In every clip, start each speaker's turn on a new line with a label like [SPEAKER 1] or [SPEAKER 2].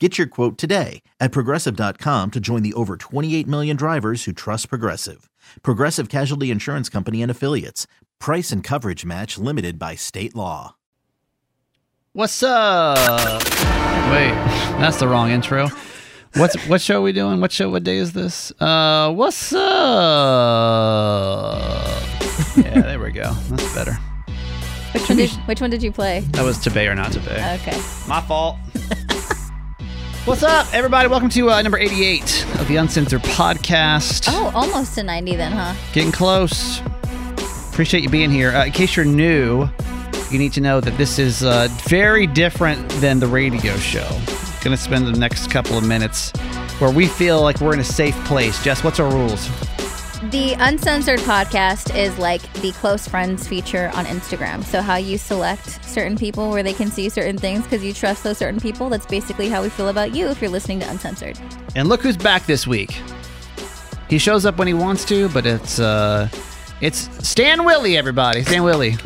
[SPEAKER 1] Get your quote today at progressive.com to join the over 28 million drivers who trust Progressive. Progressive Casualty Insurance Company and Affiliates. Price and coverage match limited by state law.
[SPEAKER 2] What's up? Wait, that's the wrong intro. What's what show are we doing? What show? What day is this? Uh, what's up? yeah, there we go. That's better.
[SPEAKER 3] Which one, did, which one did you play?
[SPEAKER 2] That was to bay or not to bay.
[SPEAKER 3] Okay.
[SPEAKER 2] My fault. What's up, everybody? Welcome to uh, number 88 of the Uncensored Podcast.
[SPEAKER 3] Oh, almost to 90 then, huh?
[SPEAKER 2] Getting close. Appreciate you being here. Uh, in case you're new, you need to know that this is uh, very different than the radio show. Going to spend the next couple of minutes where we feel like we're in a safe place. Jess, what's our rules?
[SPEAKER 3] The Uncensored podcast is like the close friends feature on Instagram. So, how you select certain people where they can see certain things because you trust those certain people, that's basically how we feel about you if you're listening to Uncensored.
[SPEAKER 2] And look who's back this week. He shows up when he wants to, but it's uh it's Stan Willie, everybody. Stan Willie.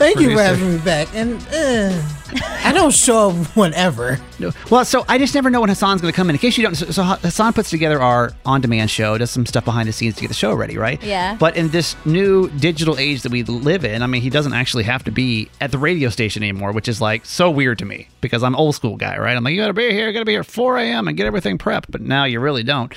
[SPEAKER 4] Thank you for having me back. And uh, I don't show up whenever.
[SPEAKER 2] No. Well, so I just never know when Hassan's going to come in. In case you don't, so, so Hassan puts together our on-demand show, does some stuff behind the scenes to get the show ready, right?
[SPEAKER 3] Yeah.
[SPEAKER 2] But in this new digital age that we live in, I mean, he doesn't actually have to be at the radio station anymore, which is like so weird to me because I'm old school guy, right? I'm like, you got to be here, you got to be here at 4 a.m. and get everything prepped. But now you really don't.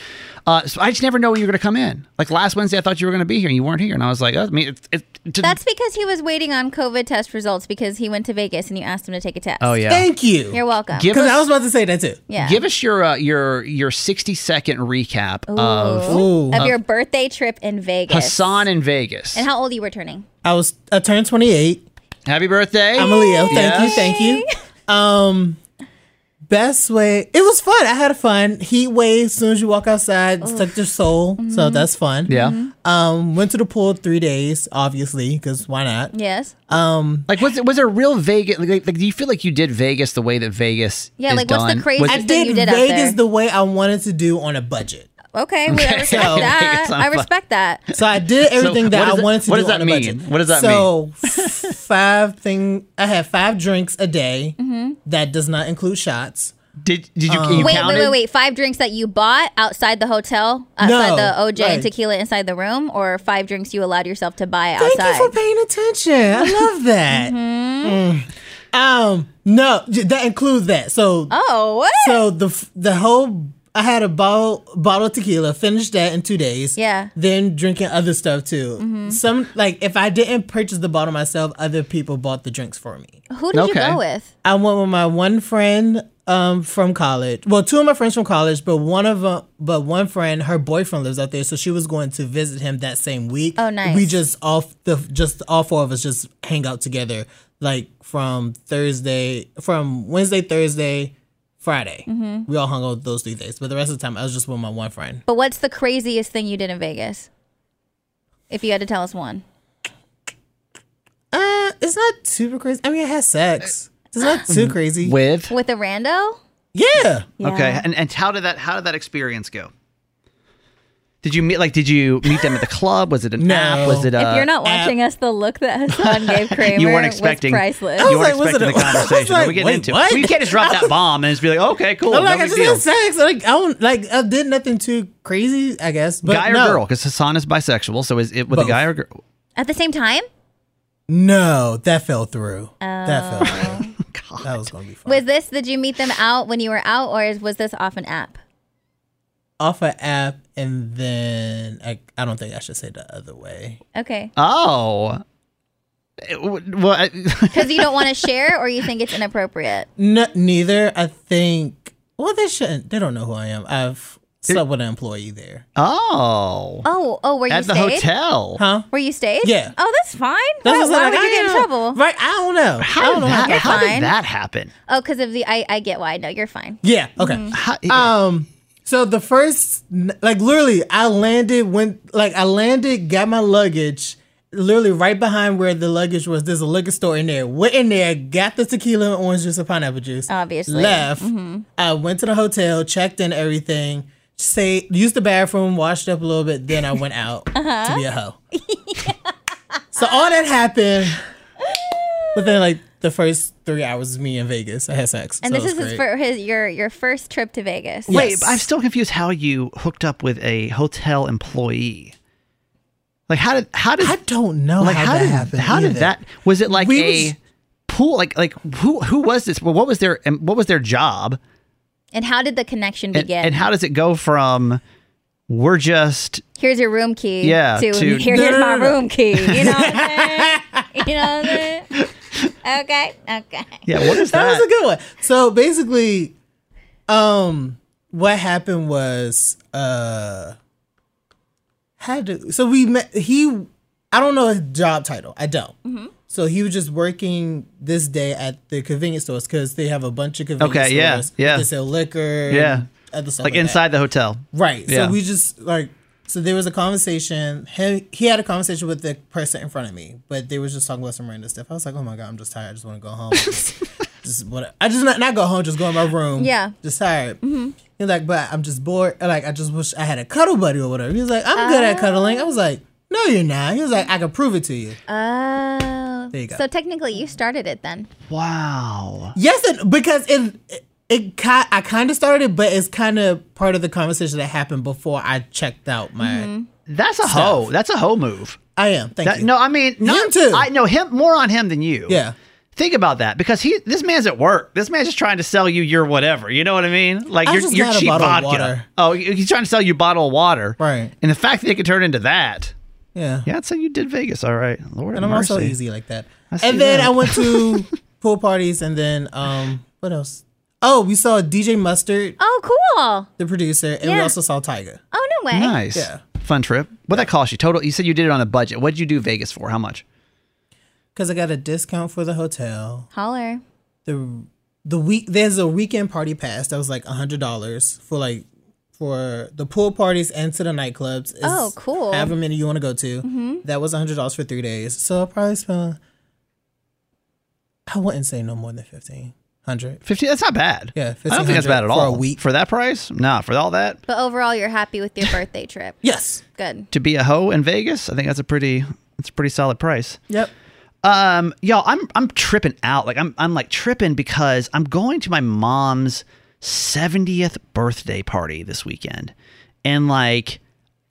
[SPEAKER 2] Uh, so I just never know when you're going to come in. Like last Wednesday, I thought you were going to be here and you weren't here, and I was like, oh, I mean, it, it, to,
[SPEAKER 3] That's because he was waiting on COVID test results because he went to Vegas and you asked him to take a test.
[SPEAKER 2] oh yeah.
[SPEAKER 4] Thank you.
[SPEAKER 3] You're welcome.
[SPEAKER 4] Because I was about to say that too.
[SPEAKER 3] yeah.
[SPEAKER 2] Give us your uh, your your 60 second recap of
[SPEAKER 4] Ooh.
[SPEAKER 3] of your birthday trip in Vegas.
[SPEAKER 2] Hassan in Vegas.
[SPEAKER 3] And how old you were turning?
[SPEAKER 4] I was I turned 28.
[SPEAKER 2] Happy birthday!
[SPEAKER 4] I'm a Leo. Thank
[SPEAKER 2] Yes.
[SPEAKER 4] you. Thank you. Um best way it was fun. I had fun. Heat wave as soon as you walk outside, stuck your soul. So that's fun.
[SPEAKER 2] Yeah.
[SPEAKER 4] Um went to the pool 3 days, obviously, cuz why not?
[SPEAKER 3] Yes.
[SPEAKER 4] Um
[SPEAKER 2] Like was it was there real Vegas? Like, like, do you feel like you did Vegas the way that Vegas?
[SPEAKER 3] Yeah,
[SPEAKER 2] is
[SPEAKER 3] like, what's the craziest
[SPEAKER 4] I
[SPEAKER 3] thing
[SPEAKER 4] did,
[SPEAKER 3] you did out
[SPEAKER 4] Vegas
[SPEAKER 3] there?
[SPEAKER 4] the way I wanted to do on a budget.
[SPEAKER 3] Okay, we I respect
[SPEAKER 4] So-
[SPEAKER 3] that. I respect that.
[SPEAKER 4] So I did everything
[SPEAKER 2] what
[SPEAKER 4] that
[SPEAKER 2] does
[SPEAKER 4] I
[SPEAKER 2] that-
[SPEAKER 4] wanted to do.
[SPEAKER 2] what
[SPEAKER 4] do
[SPEAKER 2] does that
[SPEAKER 4] on a
[SPEAKER 2] mean?
[SPEAKER 4] budget.
[SPEAKER 2] What does that mean?
[SPEAKER 4] so, five thing I had five drinks a day. That does not include shots.
[SPEAKER 2] Did did you,
[SPEAKER 4] Um,
[SPEAKER 2] you
[SPEAKER 3] Wait,
[SPEAKER 2] counted?
[SPEAKER 3] wait, wait, wait. Five drinks that you bought outside the hotel, outside
[SPEAKER 4] No,
[SPEAKER 3] the OJ and tequila inside the room, or five drinks you allowed yourself to buy outside?
[SPEAKER 4] Thank
[SPEAKER 3] outside?
[SPEAKER 4] you for paying attention. I love that. Mm. Um, no, j- that includes that. So,
[SPEAKER 3] oh, what?
[SPEAKER 4] so the f- the whole I had a bottle bottle of tequila. Finished that in two days.
[SPEAKER 3] Yeah.
[SPEAKER 4] Then drinking other stuff too. Some like if I didn't purchase the bottle myself, other people bought the drinks for me.
[SPEAKER 3] Who did
[SPEAKER 2] Okay.
[SPEAKER 3] you go with?
[SPEAKER 4] I went with my one friend um from college. Well, two of my friends from college, but one of them, but one friend, her boyfriend lives out there, so she was going to visit him that same week.
[SPEAKER 3] Oh, nice.
[SPEAKER 4] We just all the just all four of us just hang out together, like from Thursday, from Wednesday, Thursday, Friday.
[SPEAKER 3] Mm-hmm.
[SPEAKER 4] We all hung out those three days, but the rest of the time I was just with my one friend.
[SPEAKER 3] But what's the craziest thing you did in Vegas? If you had to tell us one.
[SPEAKER 4] Uh, it's not super crazy. I mean, I had sex. It's not too crazy.
[SPEAKER 2] with
[SPEAKER 3] With a rando?
[SPEAKER 4] yeah.
[SPEAKER 2] okay, and and how did that how did that experience go? Did you meet like did you meet them at the club? Was it an
[SPEAKER 4] No.
[SPEAKER 2] app? Was it? Uh,
[SPEAKER 3] if you're not watching us, the look that Hassan gave Kramer
[SPEAKER 2] you weren't expecting
[SPEAKER 3] was priceless.
[SPEAKER 4] I
[SPEAKER 2] You
[SPEAKER 4] was
[SPEAKER 2] weren't
[SPEAKER 4] like, was
[SPEAKER 2] expecting
[SPEAKER 4] it
[SPEAKER 2] the
[SPEAKER 4] a- I was
[SPEAKER 2] conversation.
[SPEAKER 4] like,
[SPEAKER 2] we get
[SPEAKER 4] wait,
[SPEAKER 2] into
[SPEAKER 4] what?
[SPEAKER 2] it. We can't just drop that bomb and just be like, okay, cool,
[SPEAKER 4] I'm
[SPEAKER 2] no
[SPEAKER 4] I
[SPEAKER 2] big
[SPEAKER 4] just
[SPEAKER 2] deal.
[SPEAKER 4] had sex. Like, I don't like. I did nothing too crazy. I guess. But
[SPEAKER 2] guy or
[SPEAKER 4] no.
[SPEAKER 2] girl? Because Hassan is bisexual, so is it with a guy or girl?
[SPEAKER 3] At the same time?
[SPEAKER 4] No, that fell through. That fell through. that was gonna be fun.
[SPEAKER 3] Was this? Did you meet them out when you were out, or is, was this off an app?
[SPEAKER 4] Off an app, and then I, I don't think I should say the other way.
[SPEAKER 3] Okay,
[SPEAKER 2] Oh. Eh, w- Well,
[SPEAKER 3] because you don't want to share, or you think it's inappropriate.
[SPEAKER 4] No, neither. I think. Well, they shouldn't. They don't know who I am. I've slept with an employee there.
[SPEAKER 2] oh.
[SPEAKER 3] Oh, oh, where you stayed
[SPEAKER 2] At the
[SPEAKER 3] stayed?
[SPEAKER 2] hotel.
[SPEAKER 4] Huh?
[SPEAKER 3] Where you stayed?
[SPEAKER 4] Yeah.
[SPEAKER 3] Oh, that's fine.
[SPEAKER 4] That's
[SPEAKER 3] why
[SPEAKER 4] what's
[SPEAKER 3] why
[SPEAKER 4] like,
[SPEAKER 3] would you get in trouble?
[SPEAKER 4] Right? I don't know.
[SPEAKER 2] How,
[SPEAKER 4] don't
[SPEAKER 2] did
[SPEAKER 4] know.
[SPEAKER 2] that,
[SPEAKER 3] You're
[SPEAKER 2] how did that happen?
[SPEAKER 3] Oh, because of the I, I get why. No, you're fine.
[SPEAKER 4] Yeah. Okay.
[SPEAKER 3] Mm-hmm.
[SPEAKER 2] How,
[SPEAKER 4] Um. So the first, like, literally, I landed when, like, I landed, got my luggage. Literally right behind where the luggage was, there's a liquor store in there. Went in there, got the tequila and orange juice and pineapple juice.
[SPEAKER 3] Obviously.
[SPEAKER 4] Left. Mm-hmm. I went to the hotel, checked in everything, say used the bathroom, washed up a little bit, then I went out uh-huh. to be a hoe. so all that happened within like the first three hours of me in Vegas. I had sex.
[SPEAKER 3] And
[SPEAKER 4] so
[SPEAKER 3] this is
[SPEAKER 4] was
[SPEAKER 3] his,
[SPEAKER 4] great.
[SPEAKER 3] fir- his your your first trip to Vegas.
[SPEAKER 4] Yeah.
[SPEAKER 2] Wait,
[SPEAKER 4] Yes.
[SPEAKER 2] I'm still confused how you hooked up with a hotel employee. Like how did how did
[SPEAKER 4] I don't know
[SPEAKER 2] like
[SPEAKER 4] how,
[SPEAKER 2] how
[SPEAKER 4] that
[SPEAKER 2] did
[SPEAKER 4] happened.
[SPEAKER 2] how did that was it like
[SPEAKER 4] We
[SPEAKER 2] a
[SPEAKER 4] was-
[SPEAKER 2] pool like like who who was this well, what was their what was their job
[SPEAKER 3] And how did the connection
[SPEAKER 2] and,
[SPEAKER 3] begin?
[SPEAKER 2] and how does it go from we're just
[SPEAKER 3] here's your room key.
[SPEAKER 2] Yeah,
[SPEAKER 3] To,
[SPEAKER 2] to-
[SPEAKER 3] here,
[SPEAKER 4] No,
[SPEAKER 3] here's
[SPEAKER 4] no,
[SPEAKER 3] my
[SPEAKER 4] no, no.
[SPEAKER 3] room key. You know what I'm saying? you know what I'm saying? Okay. Okay.
[SPEAKER 2] yeah what is
[SPEAKER 4] that
[SPEAKER 2] that,
[SPEAKER 4] was a good one. So basically, um, what happened was uh had to so we met he I don't know his job title. I don't.
[SPEAKER 2] Mm-hmm.
[SPEAKER 4] So he was just working this day at the convenience stores because they have a bunch of convenience
[SPEAKER 2] Okay, yeah,
[SPEAKER 4] stores.
[SPEAKER 2] yeah.
[SPEAKER 4] They sell liquor.
[SPEAKER 2] Yeah.
[SPEAKER 4] and Other stuff
[SPEAKER 2] like
[SPEAKER 4] like that.
[SPEAKER 2] inside the hotel
[SPEAKER 4] Right.
[SPEAKER 2] Yeah.
[SPEAKER 4] So we just like so there was a conversation. He, he had a conversation with the person in front of me, but they was just talking about some random stuff. I was like, oh my god, I'm just tired. I just want to go home. just, just want I just not, not go home. Just go in my room.
[SPEAKER 3] Yeah.
[SPEAKER 4] Just tired. Mm-hmm. He's like, but I'm just bored. Like I just wish I had a cuddle buddy or whatever. He was like, I'm good at cuddling. I was like, no, you're not. He was like, I can prove it to you.
[SPEAKER 3] Oh.
[SPEAKER 4] There you go.
[SPEAKER 3] So technically, you started it then.
[SPEAKER 2] wow
[SPEAKER 4] Yes, and because it. it it ki- I kind of started, but it's kind of part of the conversation that happened before I checked out my.
[SPEAKER 3] Mm-hmm.
[SPEAKER 2] that's a hoe that's a hoe move
[SPEAKER 4] I am. Thank
[SPEAKER 2] That-
[SPEAKER 4] you.
[SPEAKER 2] no I mean not,
[SPEAKER 4] Him too.
[SPEAKER 2] I know him more on him than you
[SPEAKER 4] Yeah.
[SPEAKER 2] Think about that because he this man's at work. This man's just trying to sell you your whatever. You know what I mean? Like
[SPEAKER 4] I
[SPEAKER 2] your your cheap vodka.
[SPEAKER 4] water.
[SPEAKER 2] Oh, he's trying to sell you a bottle of water.
[SPEAKER 4] Right.
[SPEAKER 2] And the fact that it could turn into that.
[SPEAKER 4] Yeah.
[SPEAKER 2] Yeah, I'd say you did Vegas. All right. Lord
[SPEAKER 4] And I'm
[SPEAKER 2] mercy.
[SPEAKER 4] also easy like that. And then
[SPEAKER 2] that.
[SPEAKER 4] I went to pool parties and then um what else? Oh, we saw DJ Mustard,
[SPEAKER 3] Oh, cool.
[SPEAKER 4] the producer, and we also saw Tyga.
[SPEAKER 3] Oh, no way.
[SPEAKER 2] Nice.
[SPEAKER 4] Yeah.
[SPEAKER 2] Fun trip. What that cost you? Total you said you did it on a budget. What did you do Vegas for? How much?
[SPEAKER 4] Because I got a discount for the hotel.
[SPEAKER 3] Holler.
[SPEAKER 4] The the week there's a weekend party pass that was like a hundred dollars for like for the pool parties and to the nightclubs. It's
[SPEAKER 3] Oh, cool. Mm-hmm.
[SPEAKER 4] However many you want to go to. That was a hundred dollars for three days. So I probably spent I wouldn't say no more than fifteen hundred.
[SPEAKER 2] Fifty. That's not bad.
[SPEAKER 4] Yeah,
[SPEAKER 2] I don't think that's bad at
[SPEAKER 4] 1500 for a
[SPEAKER 2] all.
[SPEAKER 4] week.
[SPEAKER 2] for that price. Nah, for all that
[SPEAKER 3] But overall, you're happy with your birthday trip.
[SPEAKER 4] Yes.
[SPEAKER 3] Good.
[SPEAKER 2] to be a hoe in Vegas, I think that's a pretty that's a pretty solid price.
[SPEAKER 4] Yep.
[SPEAKER 2] Um, y'all, I'm I'm tripping out. Like I'm I'm like tripping because I'm going to my mom's 70th birthday party this weekend. And like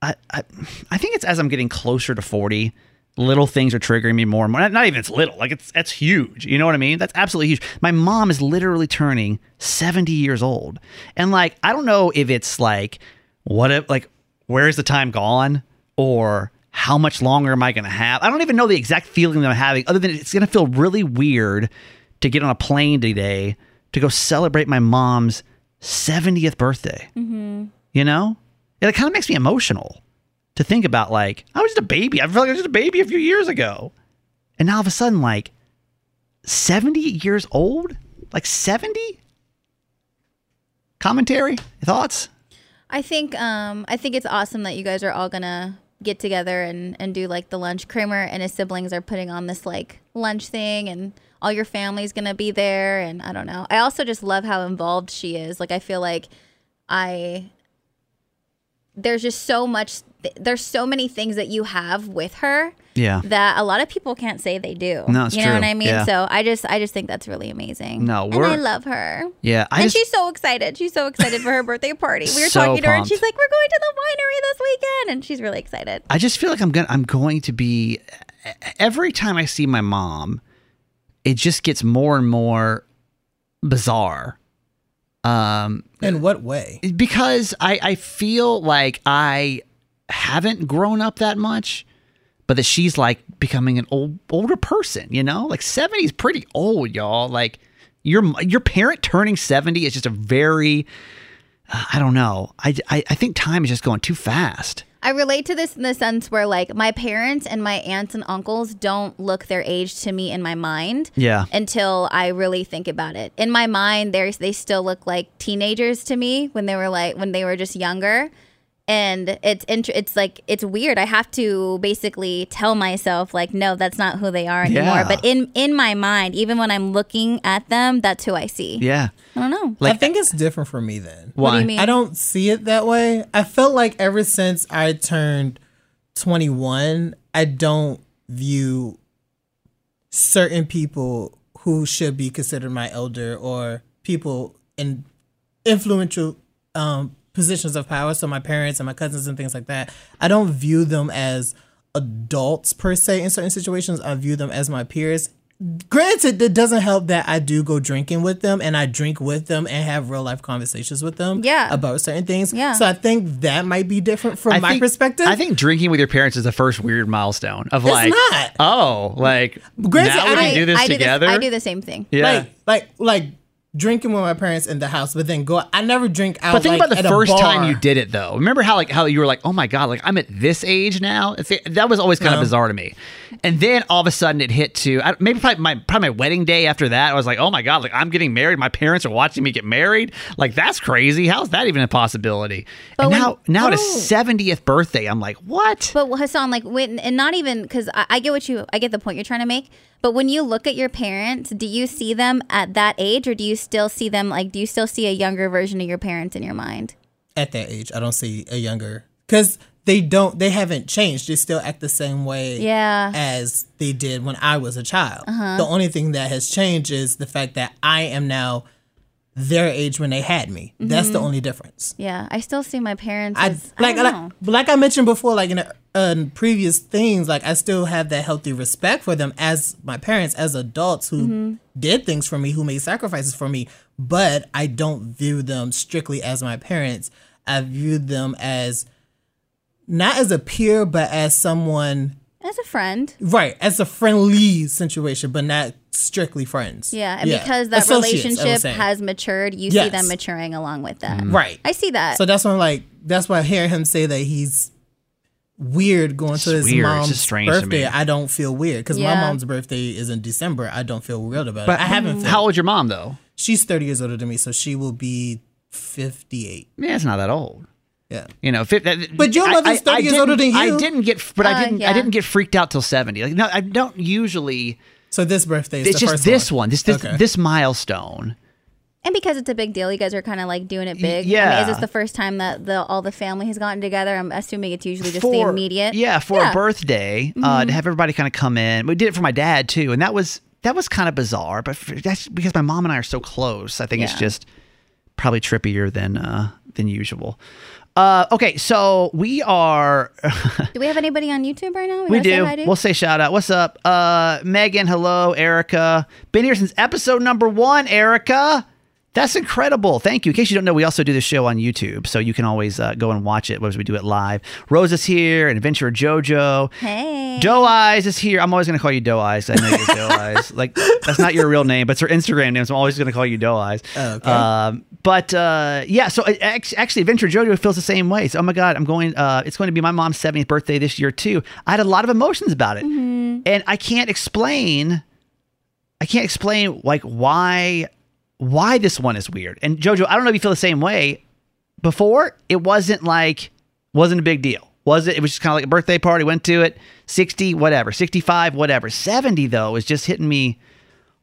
[SPEAKER 2] I I, I think it's as I'm getting closer to 40, little things are triggering me more and more. Not even it's little, like it's that's huge. You know what I mean? That's absolutely huge. My mom is literally turning 70 years old. And like I don't know if it's like what if like where's the time gone or how much longer am I going to have? I don't even know the exact feeling that I'm having, other than it's going to feel really weird to get on a plane today to go celebrate my mom's 70th birthday. Mm-hmm. You know? It kind of makes me emotional to think about, like, I was just a baby. I felt like I was just a baby a few years ago. And now all of a sudden, like, 70 years old? Like 70? Commentary? Thoughts?
[SPEAKER 3] I think um I think it's awesome that you guys are all gonna get together and and do like the lunch. Kramer and his siblings are putting on this like lunch thing, and all your family's gonna be there. And I don't know. I also just love how involved she is. Like I feel like I there's just so much. There's so many things that you have with her
[SPEAKER 2] Yeah.
[SPEAKER 3] that a lot of people can't say they do.
[SPEAKER 2] No, it's
[SPEAKER 3] you know
[SPEAKER 2] true.
[SPEAKER 3] what I mean?
[SPEAKER 2] Yeah.
[SPEAKER 3] So I just I just think that's really amazing.
[SPEAKER 2] No,
[SPEAKER 3] and I
[SPEAKER 2] we're-
[SPEAKER 3] love her.
[SPEAKER 2] Yeah. I
[SPEAKER 3] and
[SPEAKER 2] just,
[SPEAKER 3] she's so excited. She's so excited for her birthday party. We were
[SPEAKER 2] So
[SPEAKER 3] talking to her, and she's like, "We're going to the winery this weekend," and she's really excited.
[SPEAKER 2] I just feel like I'm to I'm going to be every time I see my mom, it just gets more and more bizarre. Um,
[SPEAKER 4] In what way?
[SPEAKER 2] because I, I feel like I haven't grown up that much, but that she's like becoming an old older person, you know? Like 70 is pretty old, y'all. Like your your parent turning 70 is just a very uh, I don't know. I, I I think time is just going too fast.
[SPEAKER 3] I relate to this in the sense where like my parents and my aunts and uncles don't look their age to me in my mind.
[SPEAKER 2] Yeah.
[SPEAKER 3] Until I really think about it. In my mind, they they still look like teenagers to me when they were like when they were just younger. And it's int- it's like it's weird. I have to basically tell myself like no, that's not who they are anymore.
[SPEAKER 2] Yeah.
[SPEAKER 3] But in in my mind, even when I'm looking at them, that's who I see.
[SPEAKER 2] Yeah.
[SPEAKER 3] I don't know.
[SPEAKER 2] Like-
[SPEAKER 4] I think it's different for me then.
[SPEAKER 3] What do
[SPEAKER 2] Why?
[SPEAKER 3] you mean?
[SPEAKER 4] I don't see it that way. I felt like ever since I turned 21, I don't view certain people who should be considered my elder or people in influential um, positions of power. So my parents and my cousins and things like that. I don't view them as adults per se in certain situations. I view them as my peers. Granted, it doesn't help that I do go drinking with them and I drink with them and have real life conversations with them
[SPEAKER 3] Yeah.
[SPEAKER 4] about certain things.
[SPEAKER 3] Yeah.
[SPEAKER 4] So I think that might be different from
[SPEAKER 2] I
[SPEAKER 4] my
[SPEAKER 2] think-
[SPEAKER 4] perspective.
[SPEAKER 2] I think drinking with your parents is the first weird milestone of
[SPEAKER 4] It's
[SPEAKER 2] like,
[SPEAKER 4] not.
[SPEAKER 2] oh, like
[SPEAKER 4] Granted,
[SPEAKER 2] now we
[SPEAKER 4] I-
[SPEAKER 2] can do this
[SPEAKER 3] I
[SPEAKER 2] together.
[SPEAKER 3] I do the same thing.
[SPEAKER 2] yeah.
[SPEAKER 4] like like like drinking with my parents in the house, but then go. I never drink out. Of the house.
[SPEAKER 2] But think
[SPEAKER 4] like,
[SPEAKER 2] about the first time you did it, though. Remember how like how you were like, "Oh my god, like I'm at this age now." It's, that was always kind of
[SPEAKER 4] uh-huh.
[SPEAKER 2] bizarre to me. And then all of a sudden, it hit to I, maybe probably my probably my wedding day. After that, I was like, "Oh my god, like I'm getting married. My parents are watching me get married. Like that's crazy. How's that even a possibility?"
[SPEAKER 3] But
[SPEAKER 2] and
[SPEAKER 3] when-
[SPEAKER 2] now, now at a
[SPEAKER 4] Oh.
[SPEAKER 2] seventieth birthday, I'm like, "What?"
[SPEAKER 3] But Hassan, like when and not even because I, I get what you I get the point you're trying to make. But when you look at your parents, do you see them at that age, or do you still see them like? Do you still see a younger version of your parents in your mind?
[SPEAKER 4] at that age. I don't see a younger because they don't. They haven't changed. They still act the same way.
[SPEAKER 3] Yeah.
[SPEAKER 4] As they did when I was a child.
[SPEAKER 3] Uh-huh.
[SPEAKER 4] The only thing that has changed is the fact that I am now their age when they had me. That's
[SPEAKER 3] Mm-hmm.
[SPEAKER 4] the only difference.
[SPEAKER 3] Yeah, I still see my parents.
[SPEAKER 4] I like
[SPEAKER 3] I
[SPEAKER 4] like,
[SPEAKER 3] know.
[SPEAKER 4] like I mentioned before, like in, uh previous things, like I still have that healthy respect for them as my parents, as adults who
[SPEAKER 3] Mm-hmm.
[SPEAKER 4] did things for me, who made sacrifices for me. But I don't view them strictly as my parents. I view them as not as a peer, but as someone,
[SPEAKER 3] as a friend.
[SPEAKER 4] right, as a friendly situation, but not strictly friends.
[SPEAKER 3] Yeah, and because that
[SPEAKER 4] Associates,
[SPEAKER 3] relationship has matured, you see them maturing along with that.
[SPEAKER 4] right.
[SPEAKER 3] I see that.
[SPEAKER 4] So that's why I'm like, that's why I hear him say that he's weird going
[SPEAKER 2] It's
[SPEAKER 4] to his
[SPEAKER 2] weird.
[SPEAKER 4] Mom's
[SPEAKER 2] just strange
[SPEAKER 4] birthday. I don't feel weird because
[SPEAKER 3] Yeah.
[SPEAKER 4] my mom's birthday is in December. I don't feel weird about
[SPEAKER 2] But
[SPEAKER 4] it. I haven't. Felt,
[SPEAKER 2] How old's your mom though?
[SPEAKER 4] she's 30 years older than me, so she will be 58.
[SPEAKER 2] Yeah, it's not that old.
[SPEAKER 4] Yeah.
[SPEAKER 2] You know, fif- that,
[SPEAKER 4] But your
[SPEAKER 2] I-
[SPEAKER 4] mother's
[SPEAKER 2] I-
[SPEAKER 4] 30
[SPEAKER 2] I
[SPEAKER 4] years older than
[SPEAKER 2] I didn't get, but I
[SPEAKER 3] Uh,
[SPEAKER 2] didn't. I didn't get freaked out till seventy. Like, no, I don't usually.
[SPEAKER 4] So this birthday is
[SPEAKER 2] It's
[SPEAKER 4] the
[SPEAKER 2] just
[SPEAKER 4] first
[SPEAKER 2] this
[SPEAKER 4] one.
[SPEAKER 2] one, this this,
[SPEAKER 4] Okay.
[SPEAKER 2] this milestone.
[SPEAKER 3] And because it's a big deal, you guys are kind of like doing it big. I mean,
[SPEAKER 2] yeah.
[SPEAKER 3] is this the first time that the all the family has gotten together? I'm assuming it's usually just the immediate.
[SPEAKER 2] Yeah, for
[SPEAKER 3] Yeah. Mm-hmm.
[SPEAKER 2] a birthday, uh, to have everybody kind of come in. We did it for my dad too, and that was that was kind of bizarre. But for, that's because my mom and I are so close. I think it's just probably trippier than uh, than usual. Uh, okay, so we are.
[SPEAKER 3] Do we have anybody on YouTube right now?
[SPEAKER 2] We
[SPEAKER 3] say
[SPEAKER 2] do.
[SPEAKER 3] to?
[SPEAKER 2] We'll say shout out. What's up? Uh Megan, hello, Erica. Been here since episode number one, Erica. That's incredible. Thank you. In case you don't know, we also do this show on YouTube, so you can always uh, go and watch it as we do it live. Rose is here, and Adventurer Jojo.
[SPEAKER 3] hey.
[SPEAKER 2] Doe Eyes is here. I'm always going to call you Doe Eyes. I know you're Doe Eyes. Like that's not your real name, but it's her Instagram name, so I'm always going to call you Doe Eyes.
[SPEAKER 4] Oh, okay.
[SPEAKER 2] Um, but uh, yeah, so uh, actually, Adventure Jojo feels the same way. So, oh my God, I'm going. Uh, it's going to be my mom's 70th birthday this year too. I had a lot of emotions about it, and I can't explain. I can't explain like why why this one is weird. And Jojo, I don't know if you feel the same way. Before, it wasn't like wasn't a big deal. Was it? It was just kind of like a birthday party. Went to it. 60, whatever. 65, whatever. 70 though is just hitting me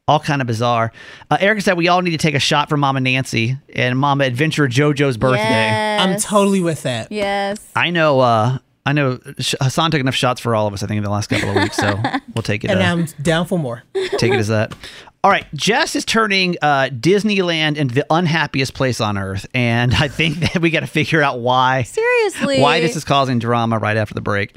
[SPEAKER 2] all kind of bizarre. Uh, Erica said we all need to take a shot for Mama Nancy and Mama Adventure Jojo's birthday.
[SPEAKER 3] Yes.
[SPEAKER 4] I'm totally with that.
[SPEAKER 3] Yes.
[SPEAKER 2] I know. uh I know Hassan took enough shots for all of us. I think in the last couple of weeks, so we'll take it.
[SPEAKER 4] And
[SPEAKER 2] uh,
[SPEAKER 4] I'm down for more.
[SPEAKER 2] take it as that. All right, Jess is turning uh, Disneyland into the unhappiest place on earth, and I think that we got to figure out why
[SPEAKER 3] Seriously.
[SPEAKER 2] why this is causing drama right after the break.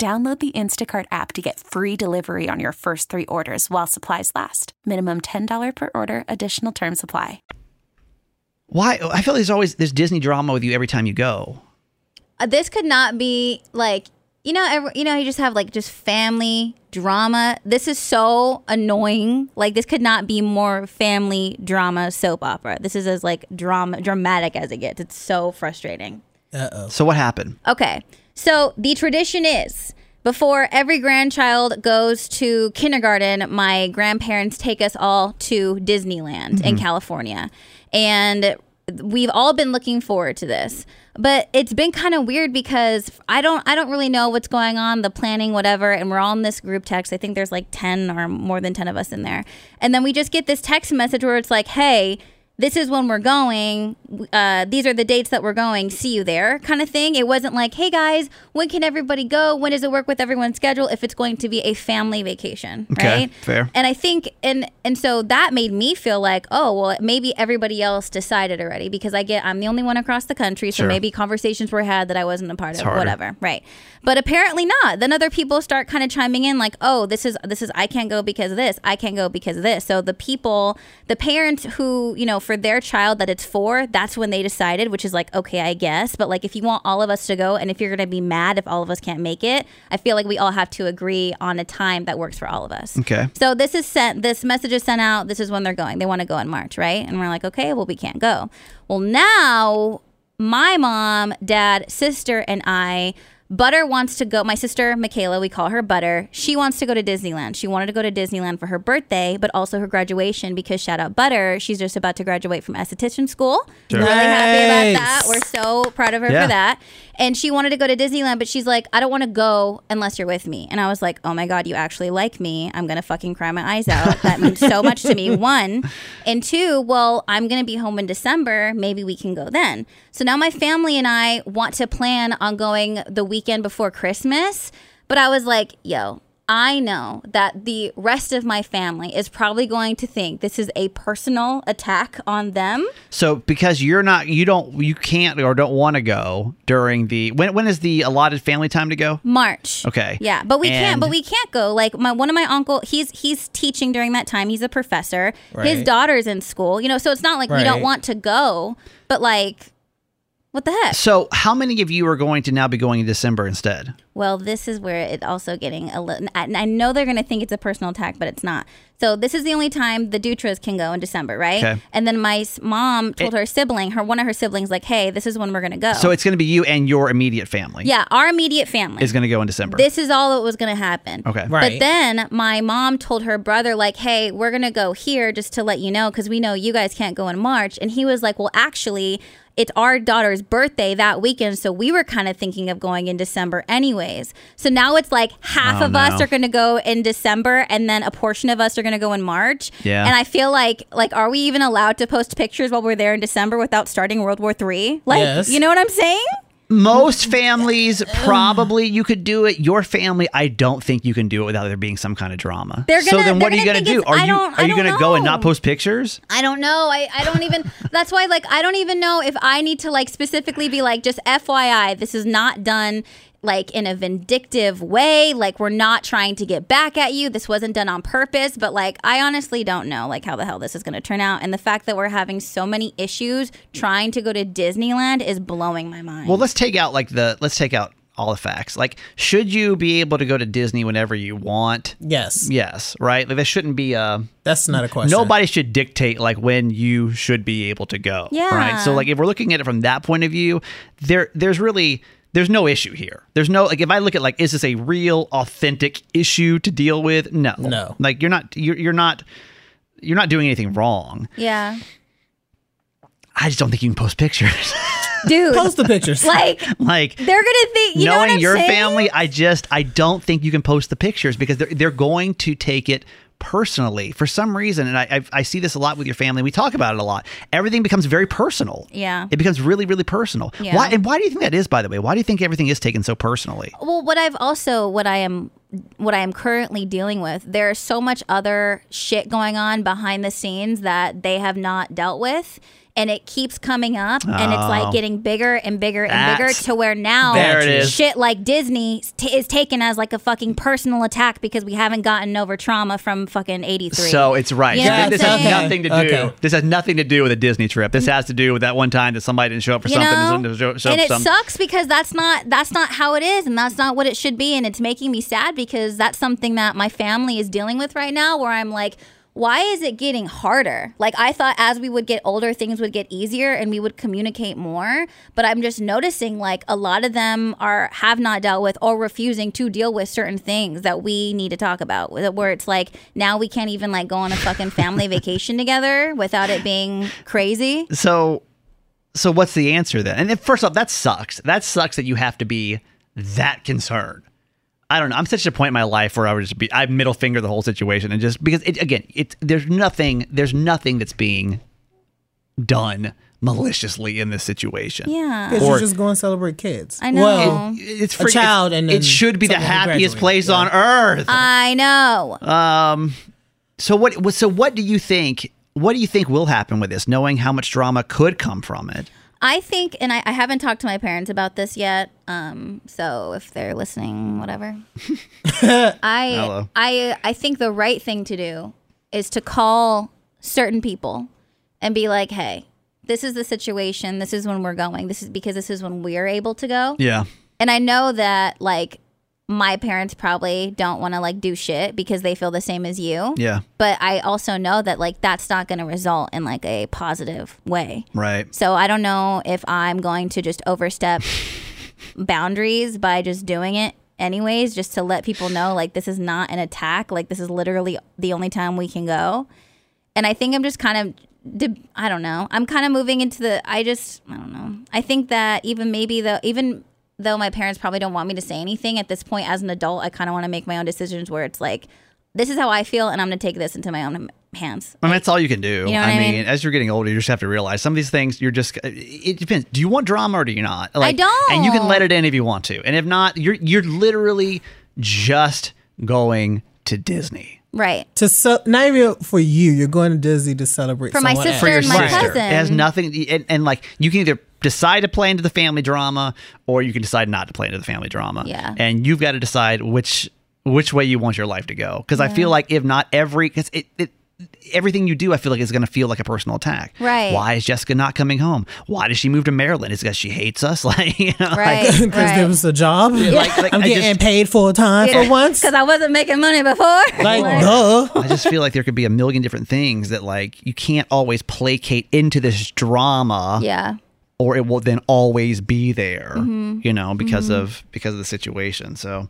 [SPEAKER 5] Download the Instacart app to get free delivery on your first three orders while supplies last. Minimum $10 per order, additional term supply.
[SPEAKER 2] Why? I feel there's always this Disney drama with you every time you go.
[SPEAKER 3] Uh, this could not be like you know every, you know you just have like just family drama this is so annoying like this could not be more family drama soap opera this is as like drama dramatic as it gets it's so frustrating
[SPEAKER 4] Uh-oh.
[SPEAKER 2] So what happened?
[SPEAKER 3] Okay. So the tradition is before every grandchild goes to kindergarten, my grandparents take us all to Disneyland in mm-hmm. California. And we've all been looking forward to this. But it's been kind of weird because I don't I don't really know what's going on, the planning, whatever, and we're all in this group text. I think there's like 10 or more than 10 of us in there. And then we just get this text message where it's like, "Hey, this is when we're going. Uh, these are the dates that we're going. See you there, kind of thing. It wasn't like, hey guys, when can everybody go? When does it work with everyone's schedule? If it's going to be a family vacation,
[SPEAKER 2] Okay,
[SPEAKER 3] right?
[SPEAKER 2] fair.
[SPEAKER 3] And I think, and and so that made me feel like, oh well, maybe everybody else decided already because I get I'm the only one across the country, so
[SPEAKER 2] Sure.
[SPEAKER 3] maybe conversations were had that I wasn't a part of,
[SPEAKER 2] harder.
[SPEAKER 3] whatever, right? But apparently not. Then other people start kind of chiming in like, oh, this is this is I can't go because of this, I can't go because of this. So the people, the parents who you know for their child that it's for, that's when they decided, which is like okay, I guess. But like if you want all of us to go, and if you're gonna be mad if all of us can't make it, I feel like we all have to agree on a time that works for all of us.
[SPEAKER 2] Okay.
[SPEAKER 3] So this is sent. This message is sent out. This is when they're going. They want to go in March, right? And we're like, okay, well, we can't go. Well, now my mom, dad, sister, and I. Butter wants to go. My sister, Michaela, we call her Butter. She wants to go to Disneyland. She wanted to go to Disneyland for her birthday, but also her graduation because shout out Butter. She's just about to graduate from esthetician school. Really happy about that. We're so proud of her
[SPEAKER 2] Yeah.
[SPEAKER 3] for that. And she wanted to go to Disneyland, but she's like, I don't want to go unless you're with me. And I was like, oh my God, you actually like me. I'm going to fucking cry my eyes out. That means so much to me. One. And two, well, I'm going to be home in December. Maybe we can go then. So now my family and I want to plan on going the weekend before Christmas. But I was like, yo, I know that the rest of my family is probably going to think this is a personal attack on them.
[SPEAKER 2] So because you're not, you don't, you can't or don't want to go during the when when is the allotted family time to go?
[SPEAKER 3] March.
[SPEAKER 2] Okay.
[SPEAKER 3] Yeah, but we can't. But we can't go. Like my one of my uncle, he's he's teaching during that time. He's a professor. His daughter's in school. You know, so it's not like we don't want to go, but like, what the heck?
[SPEAKER 2] So how many of you are going to now be going in December instead?
[SPEAKER 3] Well, this is where it also getting a little. I I know they're going to think it's a personal attack, but it's not. So this is the only time the Dutras can go in December, right?
[SPEAKER 2] Okay.
[SPEAKER 3] And then my s- mom told her sibling, her one of her siblings, like, "Hey, this is when we're going to go."
[SPEAKER 2] So it's going to be you and your immediate family.
[SPEAKER 3] yeah, our immediate family
[SPEAKER 2] Is going to go in December.
[SPEAKER 3] This is all that was going to happen.
[SPEAKER 2] okay.
[SPEAKER 4] Right.
[SPEAKER 3] But then my mom told her brother, like, hey, we're going to go here just to let you know because we know you guys can't go in March. And he was like, well, actually, it's our daughter's birthday that weekend. So we were kind of thinking of going in December anyways. So now it's like half
[SPEAKER 2] Oh,
[SPEAKER 3] of us
[SPEAKER 2] no.
[SPEAKER 3] are going to go in December and then a portion of us are going to go in March.
[SPEAKER 2] Yeah.
[SPEAKER 3] And I feel like, like, are we even allowed to post pictures while we're there in December without starting World War Three? Like,
[SPEAKER 4] Yes.
[SPEAKER 3] you know what I'm saying?
[SPEAKER 2] Most families probably you could do it. Your family, I don't think you can do it without there being some kind of drama.
[SPEAKER 3] They're
[SPEAKER 2] so
[SPEAKER 3] gonna-
[SPEAKER 2] then what are you
[SPEAKER 3] gonna
[SPEAKER 2] going to do? Are you are you going to go and not post pictures?
[SPEAKER 3] I don't know. I, I don't even. That's why, like, I don't even know if I need to, like, specifically be like, just FYI, this is not done, like, in a vindictive way. Like, we're not trying to get back at you. This wasn't done on purpose. But, like, I honestly don't know, like, how the hell this is going to turn out. And the fact that we're having so many issues trying to go to Disneyland is blowing my mind.
[SPEAKER 2] Well, let's take out like the let's take out all the facts. Like, should you be able to go to Disney whenever you want?
[SPEAKER 4] Yes.
[SPEAKER 2] Yes, right. Like, there shouldn't be a
[SPEAKER 4] That's not a question.
[SPEAKER 2] nobody should dictate like when you should be able to go.
[SPEAKER 3] Yeah.
[SPEAKER 2] Right. So like if we're looking at it from that point of view, there there's really there's no issue here. There's no like if I look at like is this a real authentic issue to deal with? No.
[SPEAKER 4] No.
[SPEAKER 2] Like you're not you're, you're not you're not doing anything wrong.
[SPEAKER 3] yeah.
[SPEAKER 2] I just don't think you can post pictures.
[SPEAKER 3] dude.
[SPEAKER 4] Post the pictures.
[SPEAKER 3] like
[SPEAKER 2] Like
[SPEAKER 3] they're gonna think you know what
[SPEAKER 2] knowing
[SPEAKER 3] I'm
[SPEAKER 2] your
[SPEAKER 3] saying?
[SPEAKER 2] family, I just I don't think you can post the pictures because they're they're going to take it personally for some reason, and I I, I see this a lot with your family. We talk about it a lot. Everything becomes very personal.
[SPEAKER 3] Yeah.
[SPEAKER 2] it becomes really really personal.
[SPEAKER 3] Yeah.
[SPEAKER 2] Why and why do you think that is? By the way, why do you think everything is taken so personally?
[SPEAKER 3] Well, what I've also what I am what I am currently dealing with, there's so much other shit going on behind the scenes that they have not dealt with. And it keeps coming up, and it's
[SPEAKER 2] Oh.
[SPEAKER 3] like getting bigger and bigger and bigger to where now
[SPEAKER 2] There it is.
[SPEAKER 3] shit like Disney t- is taken as like a fucking personal attack because we haven't gotten over trauma from fucking '83.
[SPEAKER 2] So it's right.
[SPEAKER 3] You know
[SPEAKER 2] So
[SPEAKER 3] what I'm
[SPEAKER 2] this has nothing to do.
[SPEAKER 4] Okay.
[SPEAKER 2] This has nothing to do with a Disney trip. This has to do with that one time that somebody didn't show up for
[SPEAKER 3] you
[SPEAKER 2] something.
[SPEAKER 3] know,
[SPEAKER 2] and show- show
[SPEAKER 3] and
[SPEAKER 2] up
[SPEAKER 3] it
[SPEAKER 2] some-
[SPEAKER 3] sucks because that's not that's not how it is, and that's not what it should be, and it's making me sad because that's something that my family is dealing with right now. Where I'm like, why is it getting harder? Like I thought, as we would get older, things would get easier, and we would communicate more. But I'm just noticing, like a lot of them are have not dealt with or refusing to deal with certain things that we need to talk about. Where it's like now we can't even like go on a fucking family vacation together without it being crazy.
[SPEAKER 2] So, so what's the answer then? And first off, that sucks. That sucks that you have to be that concerned. I don't know. I'm such a point in my life where I would just be I middle finger the whole situation and just because it again, it's there's nothing there's nothing that's being done maliciously in this situation.
[SPEAKER 3] Yeah.
[SPEAKER 4] Because
[SPEAKER 2] Or-
[SPEAKER 4] you just go and celebrate kids.
[SPEAKER 3] I know.
[SPEAKER 4] Well,
[SPEAKER 2] It's
[SPEAKER 4] A child and
[SPEAKER 2] it should be the happiest place
[SPEAKER 4] Yeah.
[SPEAKER 2] on earth.
[SPEAKER 3] I know.
[SPEAKER 2] Um, so what? So what do you think? What do you think will happen with this? Knowing how much drama could come from it.
[SPEAKER 3] I think, and I, I haven't talked to my parents about this yet. Um, so if they're listening, whatever. I
[SPEAKER 2] Hello.
[SPEAKER 3] I I think the right thing to do is to call certain people and be like, "Hey, this is the situation. This is when we're going. This is because this is when we're able to go."
[SPEAKER 2] Yeah.
[SPEAKER 3] And I know that like my parents probably don't want to like do shit because they feel the same as you.
[SPEAKER 2] Yeah.
[SPEAKER 3] But I also know that like that's not going to result in like a positive way.
[SPEAKER 2] Right.
[SPEAKER 3] So I don't know if I'm going to just overstep boundaries by just doing it anyways, just to let people know like this is not an attack. Like this is literally the only time we can go. And I think I'm just kind of, I don't know. I'm kind of moving into the. I just, I don't know. I think that even maybe though, even though my parents probably don't want me to say anything at this point as an adult, I kind of want to make my own decisions where it's like, this is how I feel, and I'm going to take this into my own hands.
[SPEAKER 2] I mean, that's all you can do.
[SPEAKER 3] You know what
[SPEAKER 2] I
[SPEAKER 3] I
[SPEAKER 2] mean,
[SPEAKER 3] mean?
[SPEAKER 2] as you're getting older, you just have to realize some of these things. You're just. It depends. Do you want drama or do you not? Like,
[SPEAKER 3] don't.
[SPEAKER 2] And you can let it in if you want to, and if not, you're you're literally just going to Disney.
[SPEAKER 3] Right.
[SPEAKER 4] to ce- not even for you, you're going to Disney to celebrate
[SPEAKER 3] For my
[SPEAKER 4] someone
[SPEAKER 3] sister
[SPEAKER 2] for your
[SPEAKER 3] and my
[SPEAKER 2] sister.
[SPEAKER 3] cousin.
[SPEAKER 2] It has nothing, and, and like you can either decide to play into the family drama, or you can decide not to play into the family drama.
[SPEAKER 3] Yeah.
[SPEAKER 2] and you've got to decide which which way you want your life to go. Because I feel like if not every, because it, it everything you do, I feel like is going to feel like a personal attack.
[SPEAKER 3] Right.
[SPEAKER 2] Why is Jessica not coming home? Why does she move to Maryland? Is because she hates us? Like you know,
[SPEAKER 3] Right.
[SPEAKER 2] like,
[SPEAKER 4] Because
[SPEAKER 3] right.
[SPEAKER 4] there was a job.
[SPEAKER 2] like, like,
[SPEAKER 4] I'm
[SPEAKER 2] I
[SPEAKER 4] getting
[SPEAKER 2] just-
[SPEAKER 4] paid full time for once.
[SPEAKER 3] Because I wasn't making money before.
[SPEAKER 4] Like, duh.
[SPEAKER 2] I just feel like there could be a million different things that like you can't always placate into this drama.
[SPEAKER 3] yeah.
[SPEAKER 2] Or it will then always be there
[SPEAKER 3] Mm-hmm.
[SPEAKER 2] you know because of because of the situation so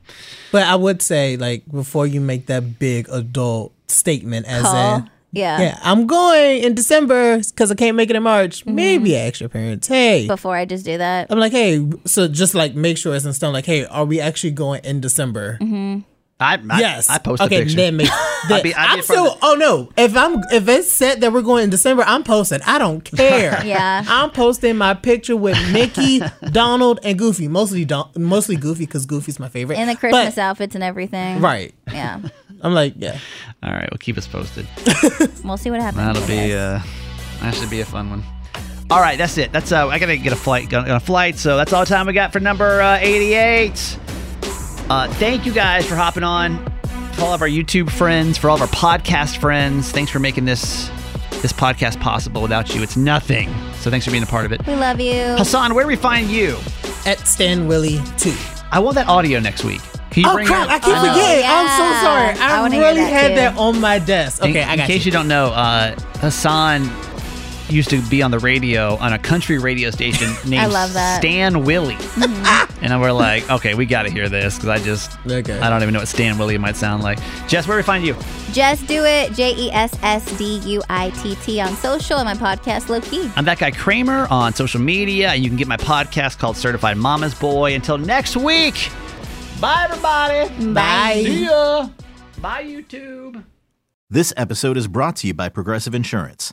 [SPEAKER 4] But I would say, like, before you make that big adult statement, as
[SPEAKER 3] Call.
[SPEAKER 4] in,
[SPEAKER 3] Yeah.
[SPEAKER 4] yeah, I'm going in December because I can't make it in March.
[SPEAKER 3] Mm-hmm.
[SPEAKER 4] Maybe ask your parents, hey.
[SPEAKER 3] Before I just do that.
[SPEAKER 4] I'm like, hey, so just like make sure it's in stone. Like, hey, are we actually going in December?
[SPEAKER 2] I I,
[SPEAKER 4] yes.
[SPEAKER 2] i post
[SPEAKER 4] okay,
[SPEAKER 2] a picture
[SPEAKER 4] Then make, then,
[SPEAKER 2] be- I'd be
[SPEAKER 4] I'm
[SPEAKER 2] a part of
[SPEAKER 4] still. Oh no! If I'm if it's said that we're going in December, I'm posting. I don't care.
[SPEAKER 3] Yeah.
[SPEAKER 4] I'm posting my picture with Mickey, Donald, and Goofy. Mostly Don, mostly Goofy because Goofy's my favorite.
[SPEAKER 3] And the
[SPEAKER 4] But-
[SPEAKER 3] Christmas outfits and everything.
[SPEAKER 4] Right.
[SPEAKER 3] Yeah.
[SPEAKER 4] I'm like, yeah.
[SPEAKER 2] all right well keep us posted
[SPEAKER 3] We'll see what happens.
[SPEAKER 2] that'll be uh that should be a fun one all right that's it that's uh i gotta get a flight got a flight so that's all the time we got for number uh, 88 uh thank you guys for hopping on to all of our youtube friends for all of our podcast friends thanks for making this this podcast possible without you it's nothing so thanks for being a part of it
[SPEAKER 3] We love you.
[SPEAKER 2] hassan where do we find you
[SPEAKER 4] At Stan Willie two.
[SPEAKER 2] I want that audio next week. Can you
[SPEAKER 4] Oh
[SPEAKER 2] bring
[SPEAKER 4] crap!
[SPEAKER 2] that?
[SPEAKER 4] I keep
[SPEAKER 3] Oh,
[SPEAKER 4] forgetting. I'm so sorry.
[SPEAKER 3] I
[SPEAKER 4] I, really
[SPEAKER 3] that
[SPEAKER 4] had
[SPEAKER 3] too.
[SPEAKER 4] that on my desk. Okay,
[SPEAKER 2] in,
[SPEAKER 4] I
[SPEAKER 2] in case you.
[SPEAKER 4] you.
[SPEAKER 2] don't know, uh, Hassan used to be on the radio on a country radio station named
[SPEAKER 3] love that.
[SPEAKER 2] Stan Willie. Mm-hmm. and we're like, okay, we got to hear this because I just,
[SPEAKER 4] Okay.
[SPEAKER 2] I don't even know what Stan Willie might sound like. Jess, where do we find you?
[SPEAKER 3] Just do it. J E S S D U I T T on social and my podcast, Low Key.
[SPEAKER 2] I'm that guy Kramer on social media, and you can get my podcast called Certified Mama's Boy. Until next week, bye, everybody.
[SPEAKER 3] Bye.
[SPEAKER 2] See ya. Bye, YouTube.
[SPEAKER 1] This episode is brought to you by Progressive Insurance.